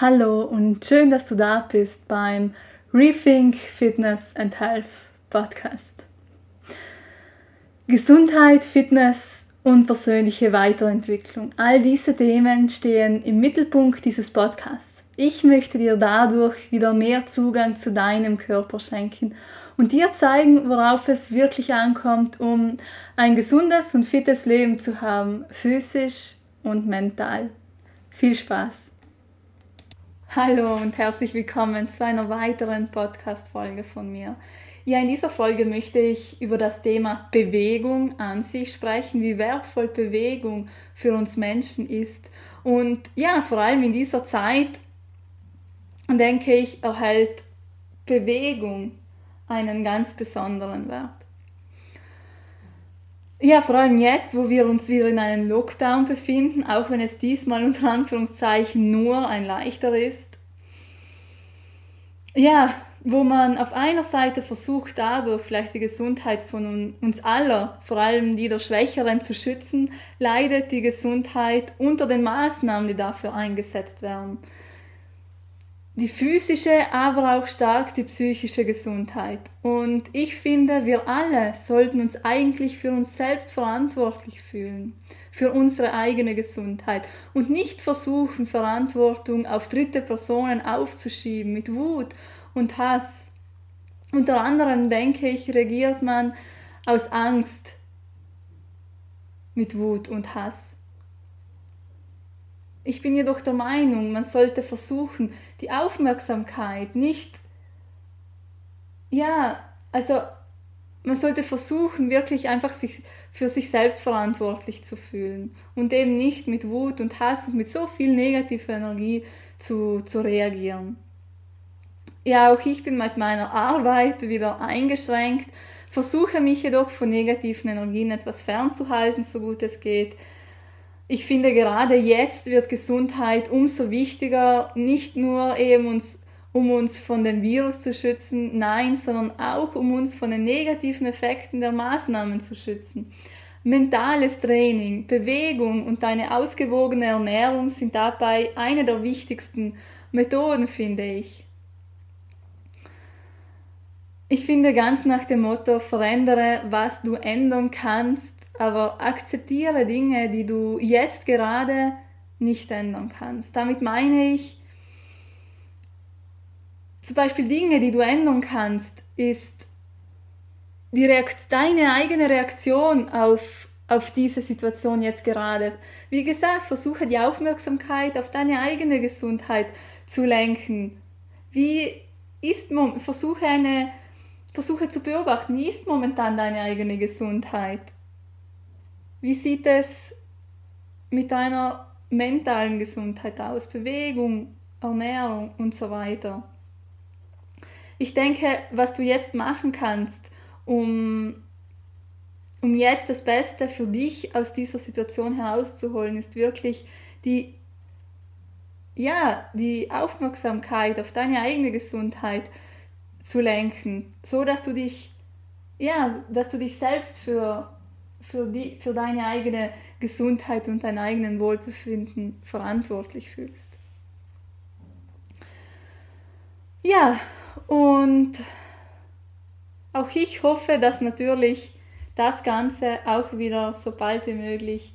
Hallo und schön, dass du da bist beim Rethink Fitness and Health Podcast. Gesundheit, Fitness und persönliche Weiterentwicklung. All diese Themen stehen im Mittelpunkt dieses Podcasts. Ich möchte dir dadurch wieder mehr Zugang zu deinem Körper schenken und dir zeigen, worauf es wirklich ankommt, um ein gesundes und fittes Leben zu haben, physisch und mental. Viel Spaß! Hallo und herzlich willkommen zu einer weiteren Podcast-Folge von mir. Ja, in dieser Folge möchte ich über das Thema Bewegung an sich sprechen, wie wertvoll Bewegung für uns Menschen ist. Und ja, vor allem in dieser Zeit, denke ich, erhält Bewegung einen ganz besonderen Wert. Ja, vor allem jetzt, wo wir uns wieder in einem Lockdown befinden, auch wenn es diesmal unter Anführungszeichen nur ein leichter ist. Ja, wo man auf einer Seite versucht, dadurch vielleicht die Gesundheit von uns aller, vor allem die der Schwächeren, zu schützen, leidet die Gesundheit unter den Maßnahmen, die dafür eingesetzt werden die physische, aber auch stark die psychische Gesundheit. Und ich finde, wir alle sollten uns eigentlich für uns selbst verantwortlich fühlen, für unsere eigene Gesundheit und nicht versuchen, Verantwortung auf dritte Personen aufzuschieben mit Wut und Hass. Unter anderem denke ich, regiert man aus Angst mit Wut und Hass. Ich bin jedoch der Meinung, man sollte versuchen, die Aufmerksamkeit nicht, ja, also man sollte versuchen, wirklich einfach sich für sich selbst verantwortlich zu fühlen und eben nicht mit Wut und Hass und mit so viel negativer Energie zu, zu reagieren. Ja, auch ich bin mit meiner Arbeit wieder eingeschränkt, versuche mich jedoch von negativen Energien etwas fernzuhalten, so gut es geht ich finde gerade jetzt wird Gesundheit umso wichtiger, nicht nur eben uns, um uns von dem Virus zu schützen, nein, sondern auch um uns von den negativen Effekten der Maßnahmen zu schützen. Mentales Training, Bewegung und eine ausgewogene Ernährung sind dabei eine der wichtigsten Methoden, finde ich. Ich finde ganz nach dem Motto, verändere, was du ändern kannst, aber akzeptiere Dinge, die du jetzt gerade nicht ändern kannst. Damit meine ich, zum Beispiel Dinge, die du ändern kannst, ist die Reakt deine eigene Reaktion auf, auf diese Situation jetzt gerade. Wie gesagt, versuche die Aufmerksamkeit auf deine eigene Gesundheit zu lenken. Wie ist, versuche, eine, versuche zu beobachten, wie ist momentan deine eigene Gesundheit? Wie sieht es mit deiner mentalen Gesundheit aus? Bewegung, Ernährung und so weiter. Ich denke, was du jetzt machen kannst, um, um jetzt das Beste für dich aus dieser Situation herauszuholen, ist wirklich die, ja, die Aufmerksamkeit auf deine eigene Gesundheit zu lenken, so dass du dich, ja, dass du dich selbst für für, die, für deine eigene Gesundheit und dein eigenen Wohlbefinden verantwortlich fühlst. Ja, und auch ich hoffe, dass natürlich das Ganze auch wieder so bald wie möglich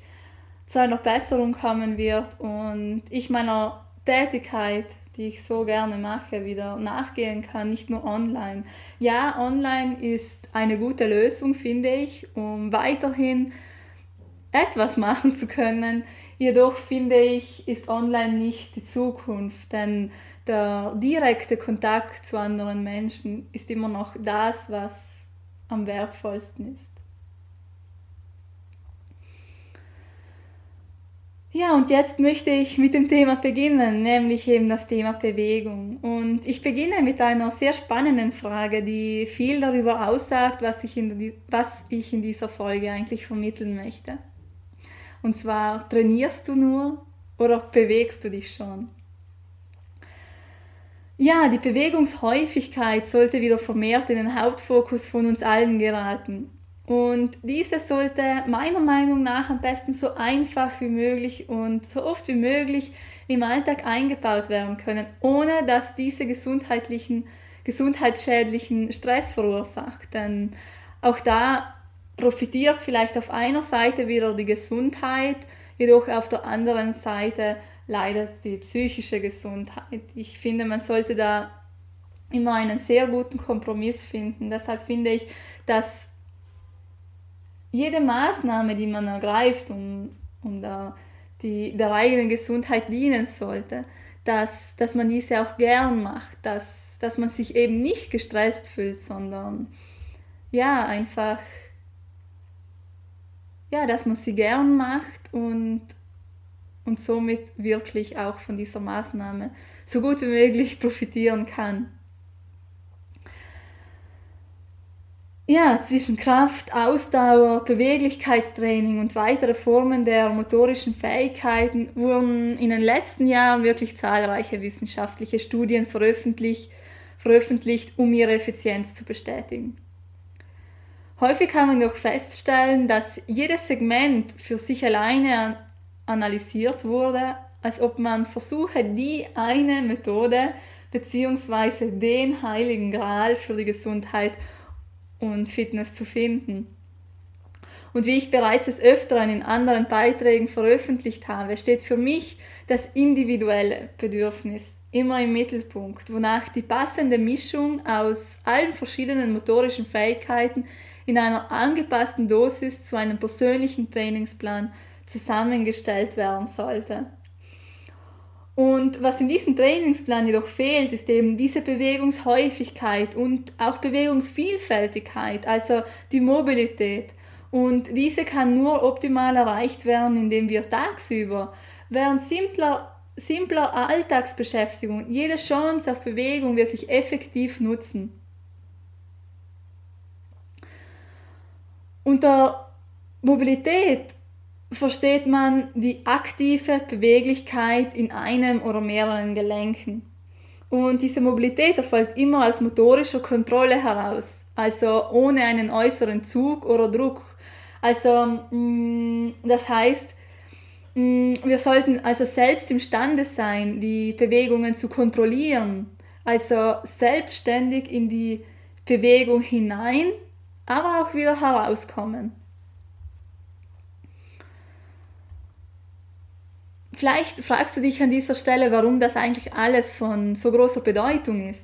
zu einer Besserung kommen wird und ich meiner Tätigkeit die ich so gerne mache, wieder nachgehen kann, nicht nur online. Ja, online ist eine gute Lösung, finde ich, um weiterhin etwas machen zu können. Jedoch finde ich, ist online nicht die Zukunft, denn der direkte Kontakt zu anderen Menschen ist immer noch das, was am wertvollsten ist. Ja, und jetzt möchte ich mit dem Thema beginnen, nämlich eben das Thema Bewegung. Und ich beginne mit einer sehr spannenden Frage, die viel darüber aussagt, was ich in, was ich in dieser Folge eigentlich vermitteln möchte. Und zwar, trainierst du nur oder bewegst du dich schon? Ja, die Bewegungshäufigkeit sollte wieder vermehrt in den Hauptfokus von uns allen geraten. Und diese sollte meiner Meinung nach am besten so einfach wie möglich und so oft wie möglich im Alltag eingebaut werden können, ohne dass diese gesundheitlichen, gesundheitsschädlichen Stress verursacht. Denn auch da profitiert vielleicht auf einer Seite wieder die Gesundheit, jedoch auf der anderen Seite leidet die psychische Gesundheit. Ich finde, man sollte da immer einen sehr guten Kompromiss finden. Deshalb finde ich, dass jede Maßnahme, die man ergreift, um, um da die, der eigenen Gesundheit dienen sollte, dass, dass man diese auch gern macht, dass, dass man sich eben nicht gestresst fühlt, sondern ja, einfach, ja, dass man sie gern macht und, und somit wirklich auch von dieser Maßnahme so gut wie möglich profitieren kann. Ja, zwischen Kraft, Ausdauer, Beweglichkeitstraining und weitere Formen der motorischen Fähigkeiten wurden in den letzten Jahren wirklich zahlreiche wissenschaftliche Studien veröffentlicht, veröffentlicht um ihre Effizienz zu bestätigen. Häufig kann man doch feststellen, dass jedes Segment für sich alleine analysiert wurde, als ob man versuche, die eine Methode bzw. den heiligen Gral für die Gesundheit und Fitness zu finden. Und wie ich bereits des Öfteren in anderen Beiträgen veröffentlicht habe, steht für mich das individuelle Bedürfnis immer im Mittelpunkt, wonach die passende Mischung aus allen verschiedenen motorischen Fähigkeiten in einer angepassten Dosis zu einem persönlichen Trainingsplan zusammengestellt werden sollte. Und was in diesem Trainingsplan jedoch fehlt, ist eben diese Bewegungshäufigkeit und auch Bewegungsvielfältigkeit, also die Mobilität. Und diese kann nur optimal erreicht werden, indem wir tagsüber während simpler, simpler Alltagsbeschäftigung jede Chance auf Bewegung wirklich effektiv nutzen. Unter Mobilität versteht man die aktive Beweglichkeit in einem oder mehreren Gelenken. Und diese Mobilität erfolgt immer aus motorischer Kontrolle heraus, also ohne einen äußeren Zug oder Druck. Also mm, das heißt, mm, wir sollten also selbst imstande sein, die Bewegungen zu kontrollieren, also selbstständig in die Bewegung hinein, aber auch wieder herauskommen. Vielleicht fragst du dich an dieser Stelle, warum das eigentlich alles von so großer Bedeutung ist.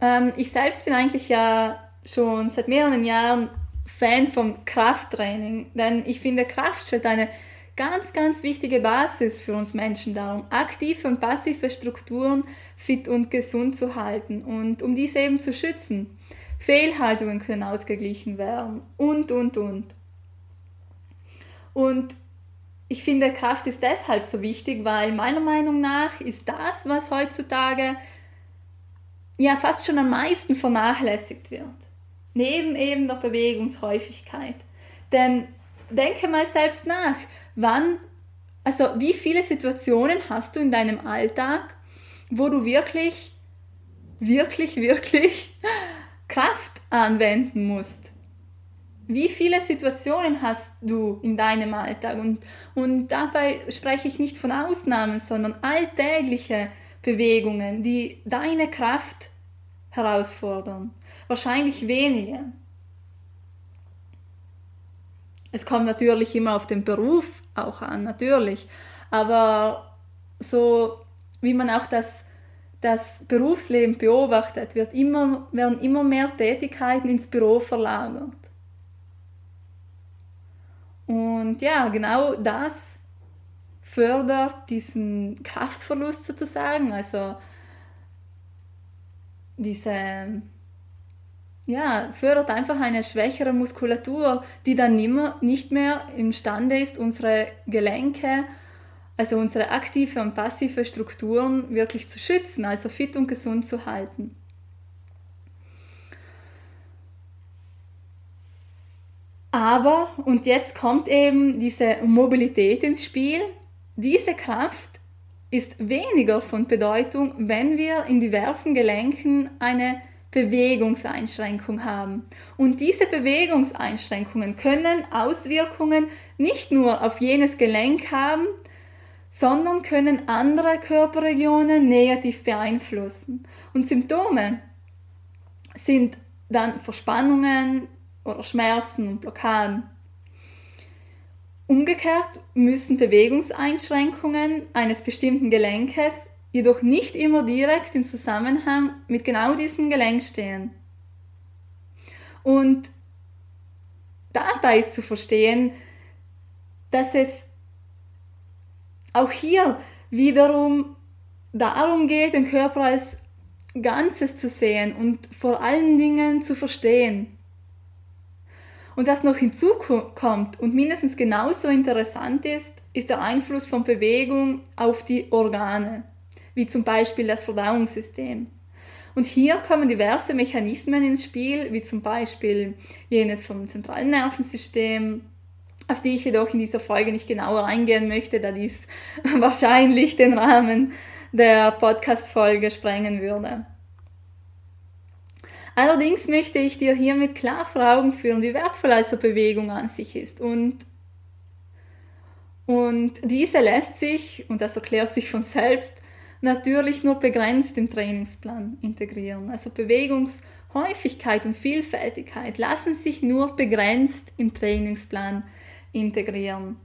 Ähm, ich selbst bin eigentlich ja schon seit mehreren Jahren Fan vom Krafttraining, denn ich finde, Kraft stellt eine ganz, ganz wichtige Basis für uns Menschen darum, aktive und passive Strukturen fit und gesund zu halten und um diese eben zu schützen. Fehlhaltungen können ausgeglichen werden und, und, und. Und ich finde, Kraft ist deshalb so wichtig, weil meiner Meinung nach ist das, was heutzutage ja fast schon am meisten vernachlässigt wird. Neben eben der Bewegungshäufigkeit. Denn denke mal selbst nach, wann, also wie viele Situationen hast du in deinem Alltag, wo du wirklich, wirklich, wirklich Kraft anwenden musst? Wie viele Situationen hast du in deinem Alltag? Und, und dabei spreche ich nicht von Ausnahmen, sondern alltägliche Bewegungen, die deine Kraft herausfordern. Wahrscheinlich wenige. Es kommt natürlich immer auf den Beruf auch an, natürlich. Aber so wie man auch das, das Berufsleben beobachtet, wird immer, werden immer mehr Tätigkeiten ins Büro verlagert. Und ja, genau das fördert diesen Kraftverlust sozusagen, also diese, ja, fördert einfach eine schwächere Muskulatur, die dann nimmer, nicht mehr imstande ist, unsere Gelenke, also unsere aktive und passive Strukturen wirklich zu schützen, also fit und gesund zu halten. Aber, und jetzt kommt eben diese Mobilität ins Spiel, diese Kraft ist weniger von Bedeutung, wenn wir in diversen Gelenken eine Bewegungseinschränkung haben. Und diese Bewegungseinschränkungen können Auswirkungen nicht nur auf jenes Gelenk haben, sondern können andere Körperregionen negativ beeinflussen. Und Symptome sind dann Verspannungen oder Schmerzen und Blockaden. Umgekehrt müssen Bewegungseinschränkungen eines bestimmten Gelenkes jedoch nicht immer direkt im Zusammenhang mit genau diesem Gelenk stehen. Und dabei ist zu verstehen, dass es auch hier wiederum darum geht, den Körper als Ganzes zu sehen und vor allen Dingen zu verstehen. Und was noch hinzukommt und mindestens genauso interessant ist, ist der Einfluss von Bewegung auf die Organe wie zum Beispiel das Verdauungssystem. Und hier kommen diverse Mechanismen ins Spiel, wie zum Beispiel jenes vom zentralen Nervensystem, auf die ich jedoch in dieser Folge nicht genauer eingehen möchte, da dies wahrscheinlich den Rahmen der Podcast-Folge sprengen würde. Allerdings möchte ich dir hiermit klar vor Augen führen, wie wertvoll also Bewegung an sich ist. Und, und diese lässt sich, und das erklärt sich von selbst, natürlich nur begrenzt im Trainingsplan integrieren. Also Bewegungshäufigkeit und Vielfältigkeit lassen sich nur begrenzt im Trainingsplan integrieren.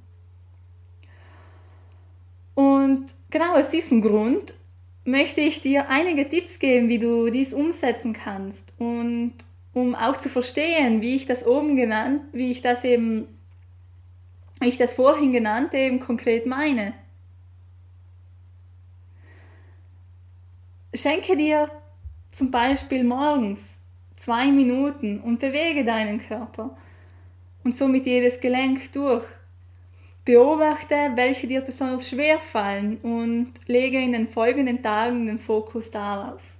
Und genau aus diesem Grund möchte ich dir einige Tipps geben, wie du dies umsetzen kannst und um auch zu verstehen, wie ich das oben genannt, wie ich das eben, wie ich das vorhin genannte eben konkret meine. Schenke dir zum Beispiel morgens zwei Minuten und bewege deinen Körper und somit jedes Gelenk durch. Beobachte, welche dir besonders schwer fallen und lege in den folgenden Tagen den Fokus darauf.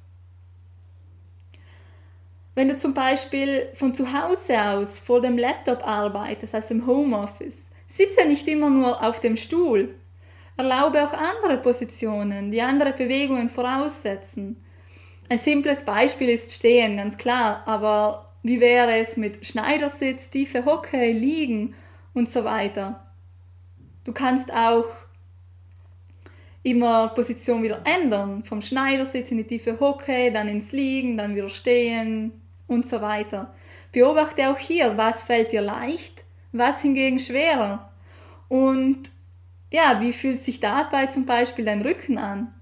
Wenn du zum Beispiel von zu Hause aus vor dem Laptop arbeitest, also im Homeoffice, sitze nicht immer nur auf dem Stuhl, Erlaube auch andere Positionen, die andere Bewegungen voraussetzen. Ein simples Beispiel ist Stehen, ganz klar, aber wie wäre es mit Schneidersitz, tiefe Hocke, Liegen und so weiter? Du kannst auch immer Position wieder ändern, vom Schneidersitz in die tiefe Hocke, dann ins Liegen, dann wieder Stehen und so weiter. Beobachte auch hier, was fällt dir leicht, was hingegen schwerer. Und ja, wie fühlt sich dabei zum Beispiel dein Rücken an?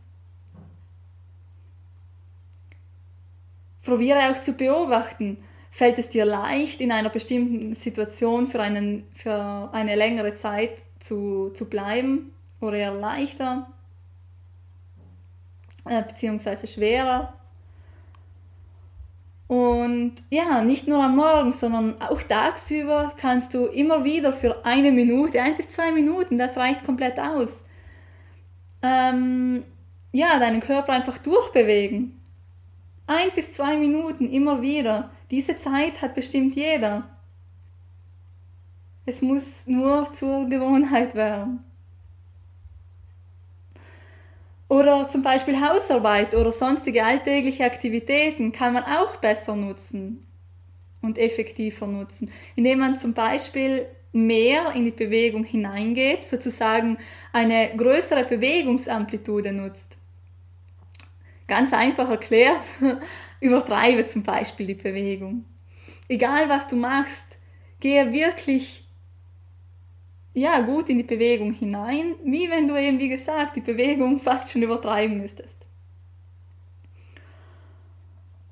Probiere auch zu beobachten, fällt es dir leicht, in einer bestimmten Situation für, einen, für eine längere Zeit zu, zu bleiben oder eher leichter, äh, beziehungsweise schwerer. Und ja, nicht nur am Morgen, sondern auch tagsüber kannst du immer wieder für eine Minute, ein bis zwei Minuten, das reicht komplett aus, ähm, ja, deinen Körper einfach durchbewegen. Ein bis zwei Minuten immer wieder. Diese Zeit hat bestimmt jeder. Es muss nur zur Gewohnheit werden. Oder zum Beispiel Hausarbeit oder sonstige alltägliche Aktivitäten kann man auch besser nutzen und effektiver nutzen, indem man zum Beispiel mehr in die Bewegung hineingeht, sozusagen eine größere Bewegungsamplitude nutzt. Ganz einfach erklärt, übertreibe zum Beispiel die Bewegung. Egal was du machst, gehe wirklich ja, gut in die Bewegung hinein, wie wenn du eben, wie gesagt, die Bewegung fast schon übertreiben müsstest.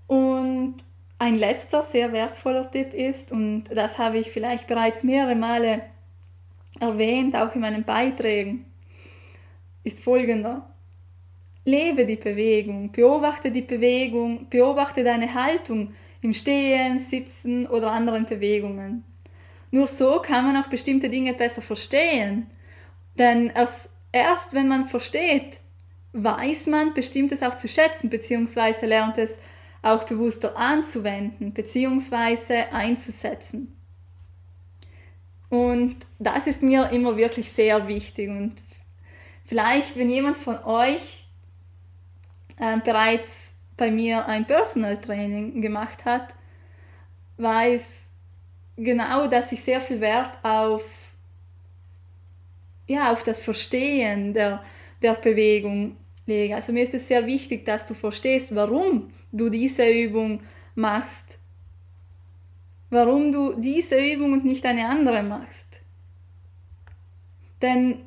Und ein letzter sehr wertvoller Tipp ist, und das habe ich vielleicht bereits mehrere Male erwähnt, auch in meinen Beiträgen, ist folgender. Lebe die Bewegung, beobachte die Bewegung, beobachte deine Haltung im Stehen, Sitzen oder anderen Bewegungen. Nur so kann man auch bestimmte Dinge besser verstehen. Denn erst, erst wenn man versteht, weiß man bestimmtes auch zu schätzen, beziehungsweise lernt es auch bewusster anzuwenden, beziehungsweise einzusetzen. Und das ist mir immer wirklich sehr wichtig. Und vielleicht, wenn jemand von euch äh, bereits bei mir ein Personal Training gemacht hat, weiß genau, dass ich sehr viel Wert auf, ja, auf das Verstehen der, der Bewegung lege. Also mir ist es sehr wichtig, dass du verstehst, warum du diese Übung machst. Warum du diese Übung und nicht eine andere machst. Denn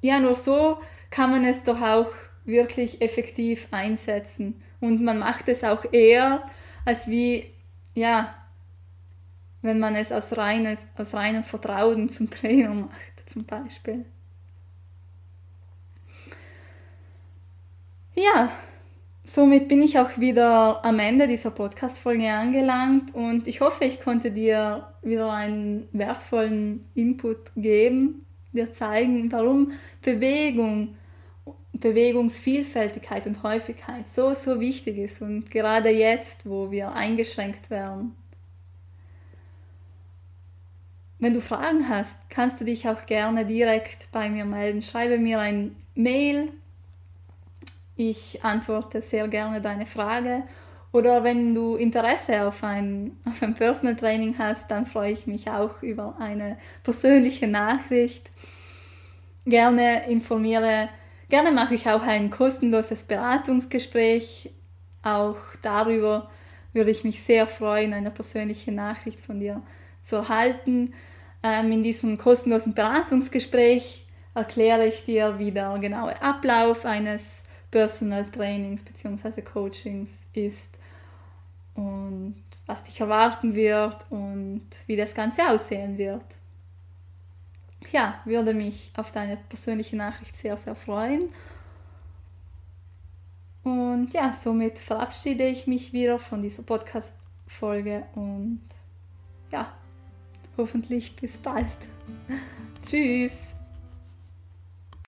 ja, nur so kann man es doch auch wirklich effektiv einsetzen. Und man macht es auch eher, als wie, ja, wenn man es aus, reines, aus reinem Vertrauen zum Trainer macht, zum Beispiel. Ja, somit bin ich auch wieder am Ende dieser Podcast-Folge angelangt und ich hoffe, ich konnte dir wieder einen wertvollen Input geben, dir zeigen, warum Bewegung, Bewegungsvielfältigkeit und Häufigkeit so, so wichtig ist und gerade jetzt, wo wir eingeschränkt werden. Wenn du Fragen hast, kannst du dich auch gerne direkt bei mir melden. Schreibe mir ein Mail ich antworte sehr gerne deine Frage. Oder wenn du Interesse auf ein, auf ein Personal Training hast, dann freue ich mich auch über eine persönliche Nachricht. Gerne informiere, gerne mache ich auch ein kostenloses Beratungsgespräch. Auch darüber würde ich mich sehr freuen, eine persönliche Nachricht von dir zu erhalten. Ähm, in diesem kostenlosen Beratungsgespräch erkläre ich dir, wie der genaue Ablauf eines Personal Trainings bzw. Coachings ist und was dich erwarten wird und wie das Ganze aussehen wird. Ja, würde mich auf deine persönliche Nachricht sehr, sehr freuen. Und ja, somit verabschiede ich mich wieder von dieser Podcast-Folge und ja, hoffentlich bis bald. Tschüss.